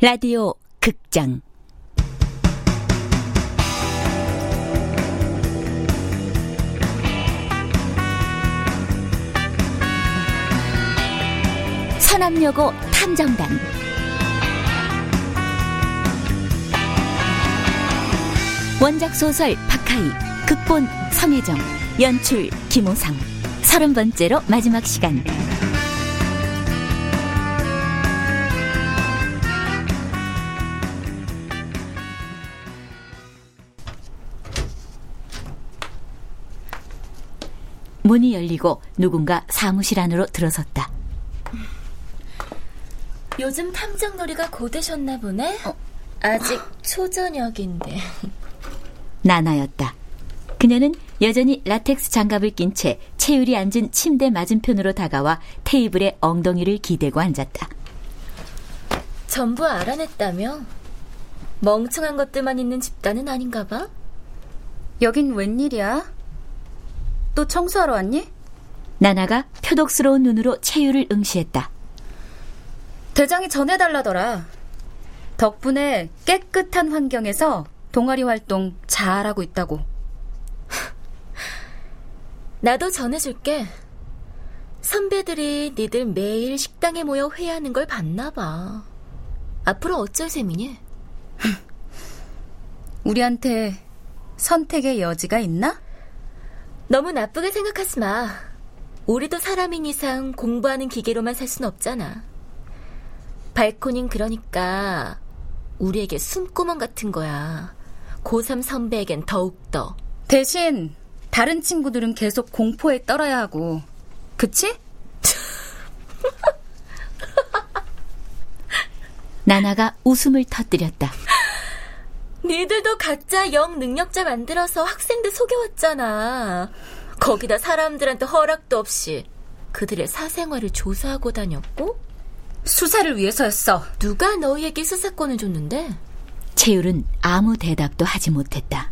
라디오 극장. 서남여고 탐정단. 원작 소설 박하이 극본 성혜정 연출 김호상. 서른 번째로 마지막 시간 문이 열리고 누군가 사무실 안으로 들어섰다. 요즘 탐정놀이가 고되셨나 보네? 어. 아직 초저녁인데. 나나였다. 그녀는 여전히 라텍스 장갑을 낀 채 채율이 앉은 침대 맞은편으로 다가와 테이블에 엉덩이를 기대고 앉았다. 전부 알아냈다며? 멍청한 것들만 있는 집단은 아닌가 봐? 여긴 웬일이야? 또 청소하러 왔니? 나나가 표독스러운 눈으로 채유를 응시했다. 대장이 전해달라더라. 덕분에 깨끗한 환경에서 동아리 활동 잘하고 있다고. 나도 전해줄게. 선배들이 니들 매일 식당에 모여 회의하는 걸 봤나 봐. 앞으로 어쩔 셈이니? 우리한테 선택의 여지가 있나? 너무 나쁘게 생각하지 마. 우리도 사람인 이상 공부하는 기계로만 살 순 없잖아. 발코닌 그러니까 우리에게 숨구멍 같은 거야. 고3 선배에겐 더욱더. 대신 다른 친구들은 계속 공포에 떨어야 하고. 그치? 나나가 웃음을 터뜨렸다. 니들도 가짜 영 능력자 만들어서 학생들 속여왔잖아. 거기다 사람들한테 허락도 없이 그들의 사생활을 조사하고 다녔고 수사를 위해서였어. 누가 너희에게 수사권을 줬는데? 채율은 아무 대답도 하지 못했다.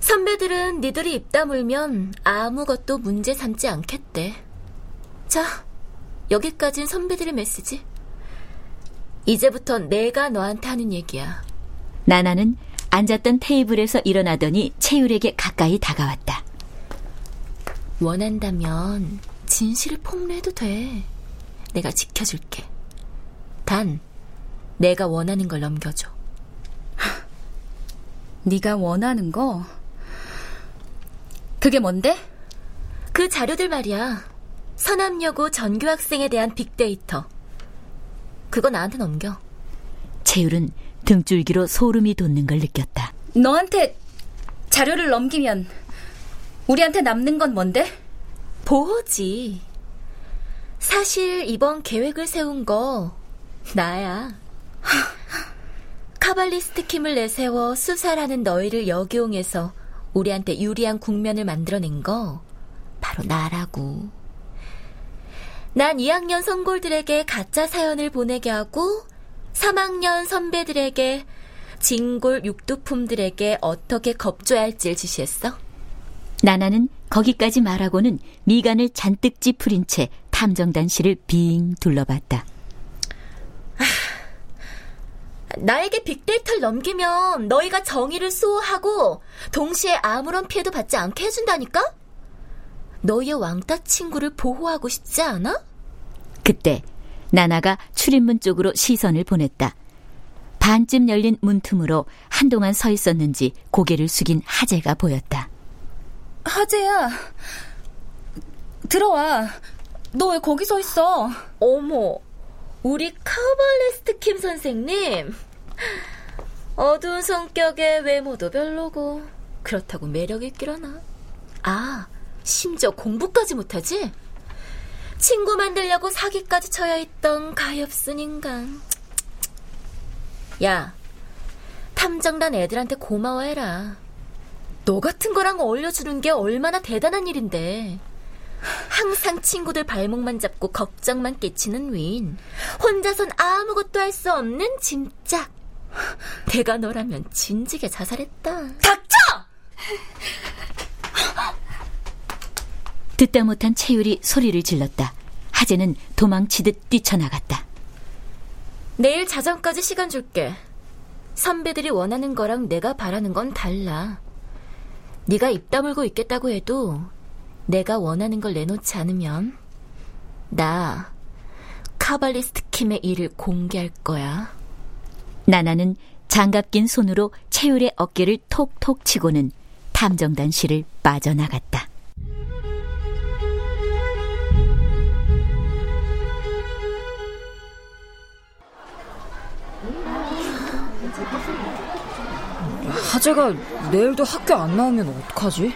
선배들은 니들이 입 다물면 아무것도 문제 삼지 않겠대. 자, 여기까진 선배들의 메시지. 이제부터 내가 너한테 하는 얘기야. 나나는 앉았던 테이블에서 일어나더니 채율에게 가까이 다가왔다. 원한다면 진실을 폭로해도 돼. 내가 지켜줄게. 단, 내가 원하는 걸 넘겨줘. 네가 원하는 거? 그게 뭔데? 그 자료들 말이야. 서남여고 전교 학생에 대한 빅데이터. 그거 나한테 넘겨. 채율은 등줄기로 소름이 돋는 걸 느꼈다. 너한테 자료를 넘기면 우리한테 남는 건 뭔데? 보호지. 사실 이번 계획을 세운 거 나야. 카발리스트 킴을 내세워 수사라는 너희를 역이용해서 우리한테 유리한 국면을 만들어낸 거 바로 나라고. 난 2학년 선골들에게 가짜 사연을 보내게 하고 3학년 선배들에게 진골 육두품들에게 어떻게 겁줘야 할지를 지시했어. 나나는 거기까지 말하고는 미간을 잔뜩 찌푸린 채 탐정단실을 빙 둘러봤다. 나에게 빅데이터를 넘기면 너희가 정의를 수호하고 동시에 아무런 피해도 받지 않게 해준다니까? 너희의 왕따 친구를 보호하고 싶지 않아? 그때 나나가 출입문 쪽으로 시선을 보냈다. 반쯤 열린 문틈으로 한동안 서 있었는지 고개를 숙인 하재가 보였다. 하재야, 들어와. 너 왜 거기 서 있어? 어머, 우리 카발레스트 킴 선생님. 어두운 성격에 외모도 별로고 그렇다고 매력 있기라나. 아, 심지어 공부까지 못하지? 친구 만들려고 사기까지 쳐야 했던 가엾은 인간. 야, 탐정단 애들한테 고마워해라. 너 같은 거랑 어울려주는 게 얼마나 대단한 일인데. 항상 친구들 발목만 잡고 걱정만 끼치는 윈. 혼자선 아무것도 할 수 없는 짐짝. 내가 너라면 진지게 자살했다. 닥쳐! 듣다 못한 채율이 소리를 질렀다. 하재는 도망치듯 뛰쳐나갔다. 내일 자정까지 시간 줄게. 선배들이 원하는 거랑 내가 바라는 건 달라. 네가 입 다물고 있겠다고 해도 내가 원하는 걸 내놓지 않으면 나 카발리스트 킴의 일을 공개할 거야. 나나는 장갑 낀 손으로 채율의 어깨를 톡톡 치고는 탐정단 실을 빠져나갔다. 하재가 내일도 학교 안 나오면 어떡하지?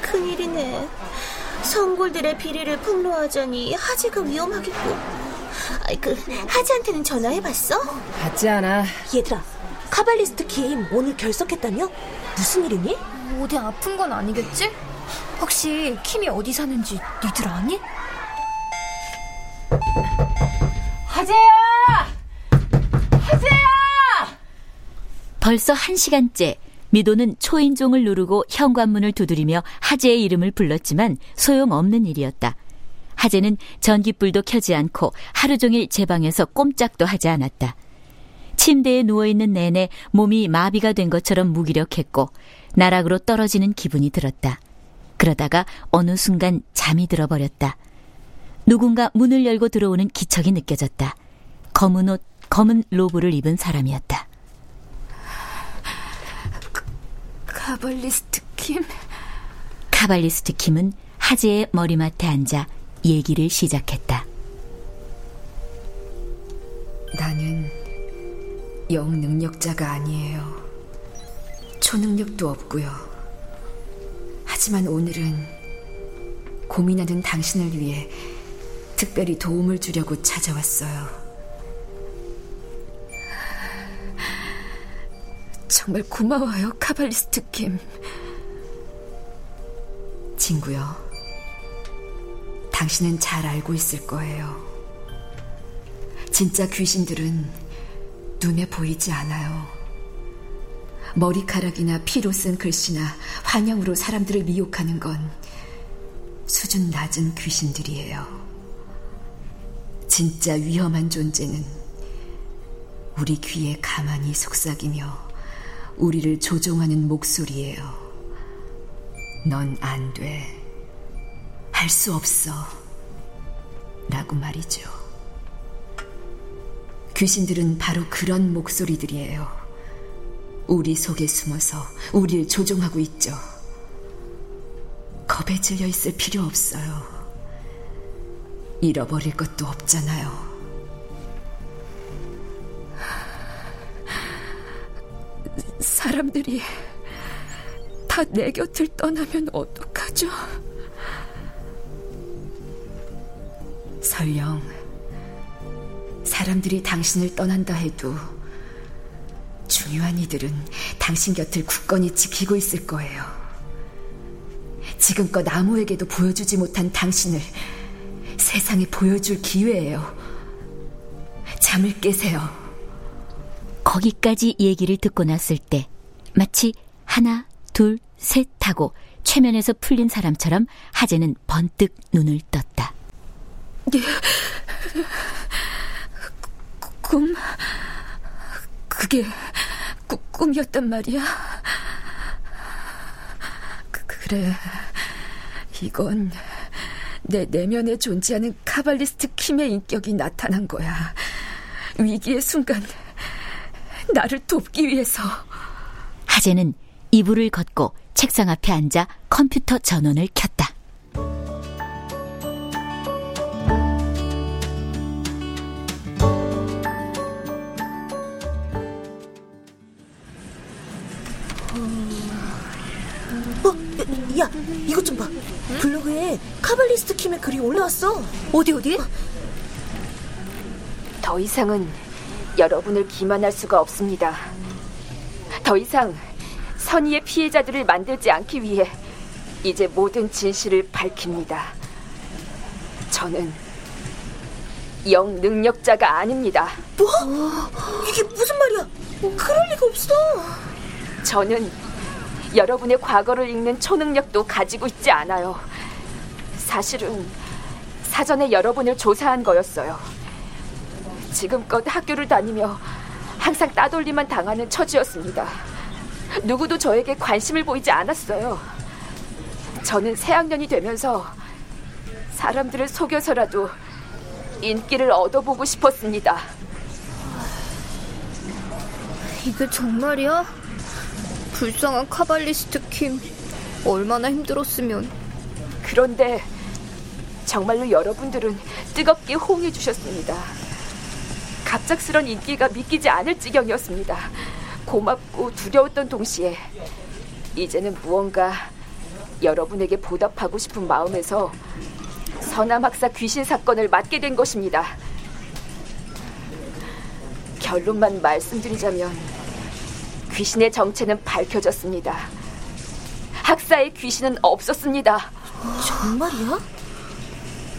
큰일이네. 성골들의 비리를 폭로하자니 하재가 위험하겠고. 아이, 그 하재한테는 전화해봤어? 받지 않아. 얘들아, 카발리스트 킴 오늘 결석했다며? 무슨 일이니? 어디 아픈 건 아니겠지? 혹시 킴이 어디 사는지 니들 아니? 하재야! 하재야! 벌써 한 시간째 미도는 초인종을 누르고 현관문을 두드리며 하재의 이름을 불렀지만 소용없는 일이었다. 하재는 전기불도 켜지 않고 하루 종일 제 방에서 꼼짝도 하지 않았다. 침대에 누워있는 내내 몸이 마비가 된 것처럼 무기력했고 나락으로 떨어지는 기분이 들었다. 그러다가 어느 순간 잠이 들어버렸다. 누군가 문을 열고 들어오는 기척이 느껴졌다. 검은 옷, 검은 로브를 입은 사람이었다. 카발리스트 킴? 카발리스트 킴은 하재의 머리맡에 앉아 얘기를 시작했다. 나는 영 능력자가 아니에요. 초능력도 없고요. 하지만 오늘은 고민하는 당신을 위해 특별히 도움을 주려고 찾아왔어요. 정말 고마워요, 카발리스트 킴. 친구요. 당신은 잘 알고 있을 거예요. 진짜 귀신들은 눈에 보이지 않아요. 머리카락이나 피로 쓴 글씨나 환영으로 사람들을 미혹하는 건 수준 낮은 귀신들이에요. 진짜 위험한 존재는 우리 귀에 가만히 속삭이며 우리를 조종하는 목소리예요. 넌 안 돼. 할 수 없어. 라고 말이죠. 귀신들은 바로 그런 목소리들이에요. 우리 속에 숨어서 우리를 조종하고 있죠. 겁에 질려 있을 필요 없어요. 잃어버릴 것도 없잖아요. 사람들이 다 내 곁을 떠나면 어떡하죠? 설령 사람들이 당신을 떠난다 해도 중요한 이들은 당신 곁을 굳건히 지키고 있을 거예요. 지금껏 아무에게도 보여주지 못한 당신을 세상에 보여줄 기회예요. 잠을 깨세요. 거기까지 얘기를 듣고 났을 때 마치 하나, 둘, 셋 하고 최면에서 풀린 사람처럼 하재는 번뜩 눈을 떴다. 꿈? 그게 꾸, 꿈이었단 말이야? 그, 그래. 이건 내 내면에 존재하는 카발리스트 킴의 인격이 나타난 거야. 위기의 순간 나를 돕기 위해서. 하재는 이불을 걷고 책상 앞에 앉아 컴퓨터 전원을 켰다. 어, 야, 이것 좀 봐. 블로그에 카발리스트 킴의 글이 올라왔어. 어디 어디? 더 이상은 여러분을 기만할 수가 없습니다. 더 이상 선의의 피해자들을 만들지 않기 위해 이제 모든 진실을 밝힙니다. 저는 영 능력자가 아닙니다. 뭐? 이게 무슨 말이야? 그럴 리가 없어. 저는 여러분의 과거를 읽는 초능력도 가지고 있지 않아요. 사실은 사전에 여러분을 조사한 거였어요. 지금껏 학교를 다니며 항상 따돌림만 당하는 처지였습니다. 누구도 저에게 관심을 보이지 않았어요. 저는 새학년이 되면서 사람들을 속여서라도 인기를 얻어보고 싶었습니다. 이게 정말이야? 불쌍한 카발리스트 킴. 얼마나 힘들었으면. 그런데 정말로 여러분들은 뜨겁게 호응해 주셨습니다. 갑작스런 인기가 믿기지 않을 지경이었습니다. 고맙고 두려웠던 동시에 이제는 무언가 여러분에게 보답하고 싶은 마음에서 서남 학사 귀신 사건을 맡게 된 것입니다. 결론만 말씀드리자면 귀신의 정체는 밝혀졌습니다. 학사의 귀신은 없었습니다. 정말이야?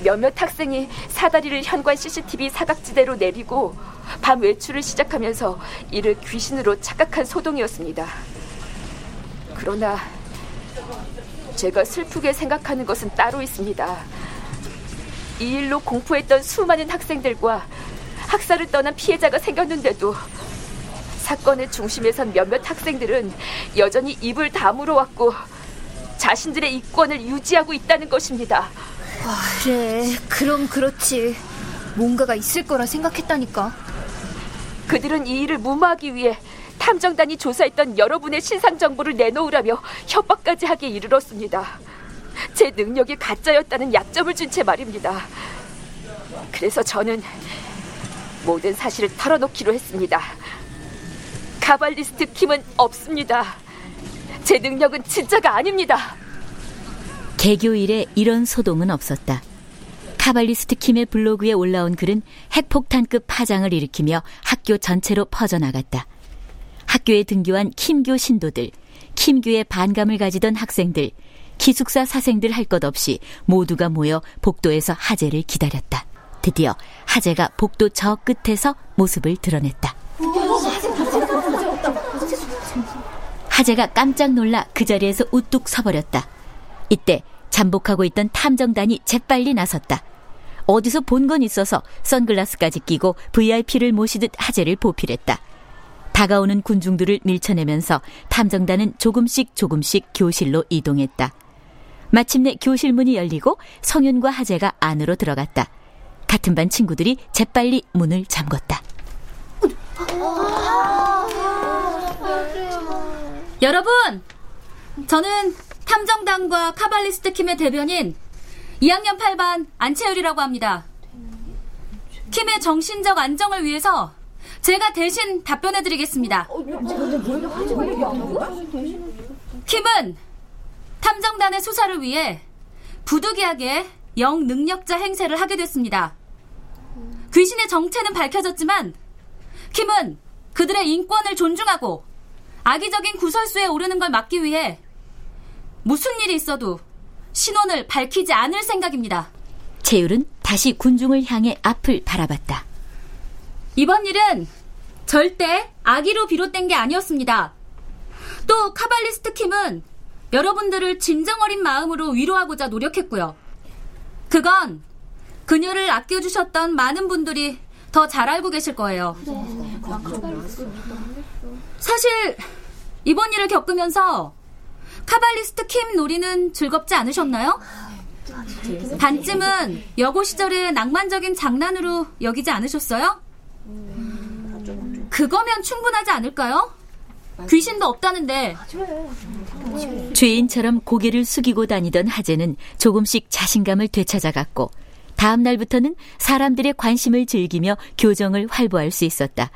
몇몇 학생이 사다리를 현관 CCTV 사각지대로 내리고 밤 외출을 시작하면서 이를 귀신으로 착각한 소동이었습니다. 그러나 제가 슬프게 생각하는 것은 따로 있습니다. 이 일로 공포했던 수많은 학생들과 학사를 떠난 피해자가 생겼는데도 사건의 중심에 선 몇몇 학생들은 여전히 입을 다물어 왔고 자신들의 이권을 유지하고 있다는 것입니다. 그래, 그럼 그렇지. 뭔가가 있을 거라 생각했다니까. 그들은 이 일을 무마하기 위해 탐정단이 조사했던 여러분의 신상 정보를 내놓으라며 협박까지 하기에 이르렀습니다. 제 능력이 가짜였다는 약점을 준 채 말입니다. 그래서 저는 모든 사실을 털어놓기로 했습니다. 가발리스트 킴은 없습니다. 제 능력은 진짜가 아닙니다. 개교 일에 이런 소동은 없었다. 카발리스트 킴의 블로그에 올라온 글은 핵폭탄급 파장을 일으키며 학교 전체로 퍼져나갔다. 학교에 등교한 킴교 신도들, 킴교에 반감을 가지던 학생들, 기숙사 사생들 할 것 없이 모두가 모여 복도에서 하재를 기다렸다. 드디어 하재가 복도 저 끝에서 모습을 드러냈다. 하재가 깜짝 놀라 그 자리에서 우뚝 서버렸다. 이때 잠복하고 있던 탐정단이 재빨리 나섰다. 어디서 본 건 있어서 선글라스까지 끼고 VIP를 모시듯 하재를 보필했다. 다가오는 군중들을 밀쳐내면서 탐정단은 조금씩 조금씩 교실로 이동했다. 마침내 교실 문이 열리고 성윤과 하재가 안으로 들어갔다. 같은 반 친구들이 재빨리 문을 잠궜다. 여러분, 저는 탐정단과 카발리스트 킴의 대변인 2학년 8반 안채율이라고 합니다. 킴의 정신적 안정을 위해서 제가 대신 답변해드리겠습니다. 킴은 탐정단의 수사를 위해 부득이하게 영능력자 행세를 하게 됐습니다. 귀신의 정체는 밝혀졌지만 킴은 그들의 인권을 존중하고 악의적인 구설수에 오르는 걸 막기 위해 무슨 일이 있어도 신원을 밝히지 않을 생각입니다. 채율은 다시 군중을 향해 앞을 바라봤다. 이번 일은 절대 악의로 비롯된 게 아니었습니다. 또 카발리스트 킴은 여러분들을 진정 어린 마음으로 위로하고자 노력했고요. 그건 그녀를 아껴주셨던 많은 분들이 더 잘 알고 계실 거예요. 사실 이번 일을 겪으면서 카발리스트 킴 놀이는 즐겁지 않으셨나요? 반쯤은 여고 시절의 낭만적인 장난으로 여기지 않으셨어요? 그거면 충분하지 않을까요? 귀신도 없다는데. 죄인처럼 고개를 숙이고 다니던 하재는 조금씩 자신감을 되찾아갔고 다음 날부터는 사람들의 관심을 즐기며 교정을 활보할 수 있었다.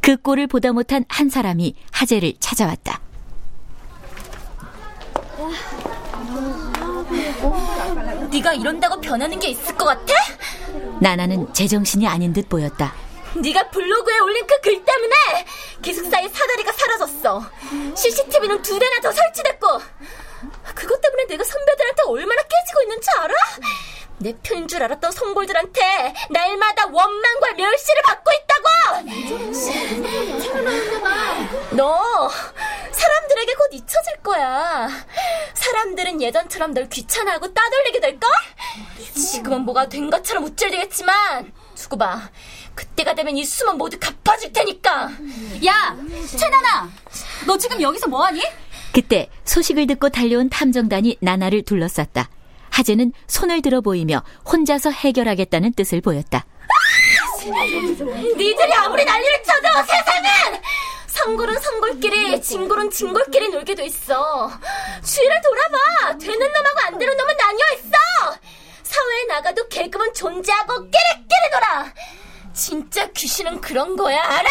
그 꼴을 보다 못한 한 사람이 하재를 찾아왔다. 네가 이런다고 변하는 게 있을 것 같아? 나나는 제정신이 아닌 듯 보였다. 네가 블로그에 올린 그 글 때문에 기숙사의 사다리가 사라졌어. CCTV는 두 대나 더 설치됐고 그것 때문에 내가 선배들한테 얼마나 깨지고 있는지 알아? 내 편인 줄 알았던 송골들한테 날마다 원망과 멸시를 받고 있다고! 너 사람들에게 곧 잊혀질 거야. 사람들은 예전처럼 널 귀찮아하고 따돌리게 될걸? 지금은 뭐가 된 것처럼 우쭐대겠지만 두고 봐. 그때가 되면 이 수만 모두 갚아줄 테니까. 야, 최나나, 너 지금 여기서 뭐하니? 그때 소식을 듣고 달려온 탐정단이 나나를 둘러쌌다. 하재는 손을 들어 보이며 혼자서 해결하겠다는 뜻을 보였다. 니들이 아무리 난리를 쳐도 세상은 성골은 성골끼리 진골은 진골끼리 놀게 돼 있어. 주위를 돌아봐. 되는 놈하고 안 되는 놈은 나뉘어 있어. 사회에 나가도 계급은 존재하고 끼리끼리 놀아. 진짜 귀신은 그런 거야, 알아?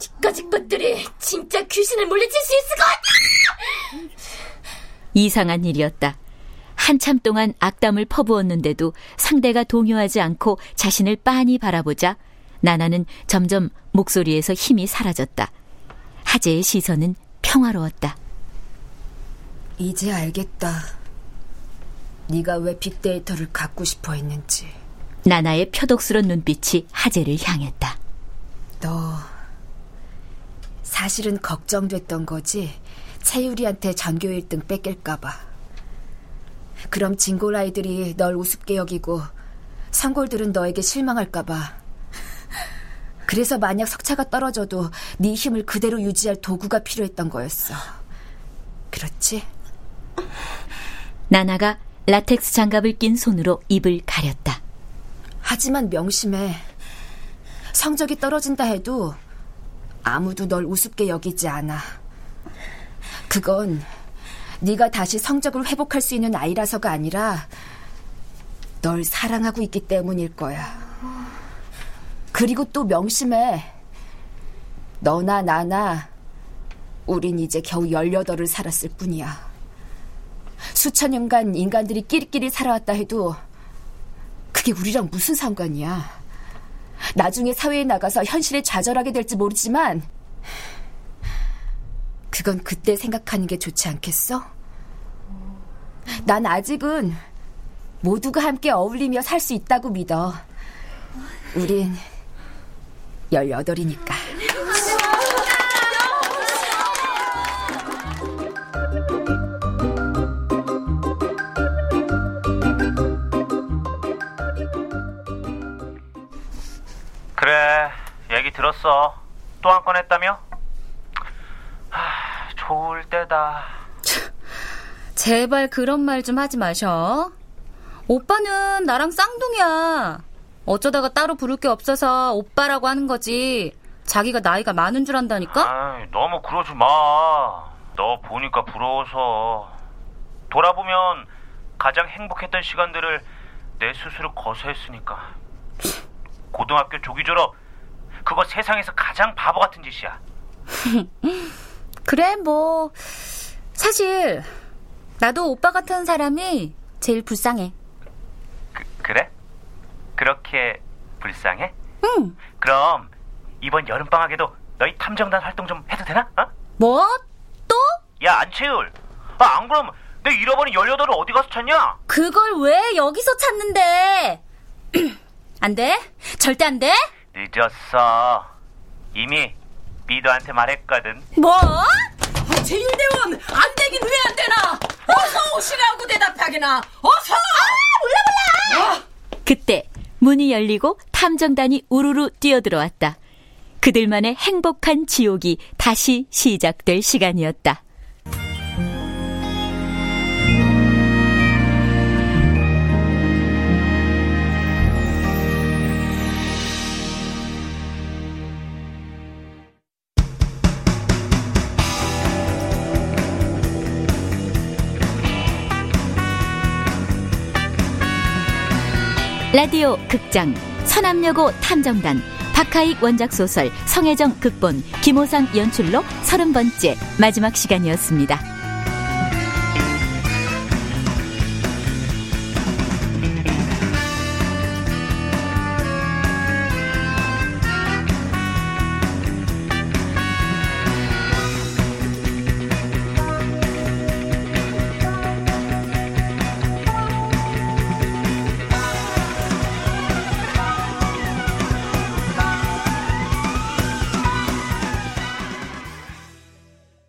니까지 것들이 진짜 귀신을 물리칠 수 있을 것 같아! 이상한 일이었다. 한참 동안 악담을 퍼부었는데도 상대가 동요하지 않고 자신을 빤히 바라보자 나나는 점점 목소리에서 힘이 사라졌다. 하재의 시선은 평화로웠다. 이제 알겠다. 네가 왜 빅데이터를 갖고 싶어 했는지. 나나의 표독스런 눈빛이 하재를 향했다. 너 사실은 걱정됐던 거지. 채유리한테 전교 1등 뺏길까봐. 그럼 진골 아이들이 널 우습게 여기고 상골들은 너에게 실망할까봐. 그래서 만약 석차가 떨어져도 네 힘을 그대로 유지할 도구가 필요했던 거였어. 그렇지? 나나가 라텍스 장갑을 낀 손으로 입을 가렸다. 하지만 명심해. 성적이 떨어진다 해도 아무도 널 우습게 여기지 않아. 그건 네가 다시 성적을 회복할 수 있는 아이라서가 아니라 널 사랑하고 있기 때문일 거야. 그리고 또 명심해. 너나 나나 우린 이제 겨우 18을 살았을 뿐이야. 수천 년간 인간들이 끼리끼리 살아왔다 해도 그게 우리랑 무슨 상관이야. 나중에 사회에 나가서 현실에 좌절하게 될지 모르지만 그건 그때 생각하는 게 좋지 않겠어? 난 아직은 모두가 함께 어울리며 살 수 있다고 믿어. 우린 18이니까. 그래, 얘기 들었어. 또 한 건 했다며? 하, 좋을 때다. 제발 그런 말 좀 하지 마셔. 오빠는 나랑 쌍둥이야. 어쩌다가 따로 부를 게 없어서 오빠라고 하는 거지. 자기가 나이가 많은 줄 안다니까? 아이, 너무 그러지 마. 너 보니까 부러워서. 돌아보면 가장 행복했던 시간들을 내 스스로 거서했으니까. 고등학교 조기 졸업. 그거 세상에서 가장 바보 같은 짓이야. 그래, 뭐. 사실, 나도 오빠 같은 사람이 제일 불쌍해. 그, 그래? 그렇게 불쌍해? 응. 그럼 이번 여름방학에도 너희 탐정단 활동 좀 해도 되나? 어? 뭐? 또? 야, 안채율. 아, 안 그럼 내 잃어버린 18을 어디 가서 찾냐? 그걸 왜 여기서 찾는데? 안 돼? 절대 안 돼? 늦었어. 이미 미도한테 말했거든. 뭐? 제일대원 안 되긴 왜 안 되나? 어서 오시라고 대답하게나. 어서. 아 몰라 몰라. 그때 문이 열리고 탐정단이 우르르 뛰어들어왔다. 그들만의 행복한 지옥이 다시 시작될 시간이었다. 라디오 극장 서남여고 탐정단 박하익 원작 소설 성혜정 극본 김호상 연출로 서른 번째 마지막 시간이었습니다.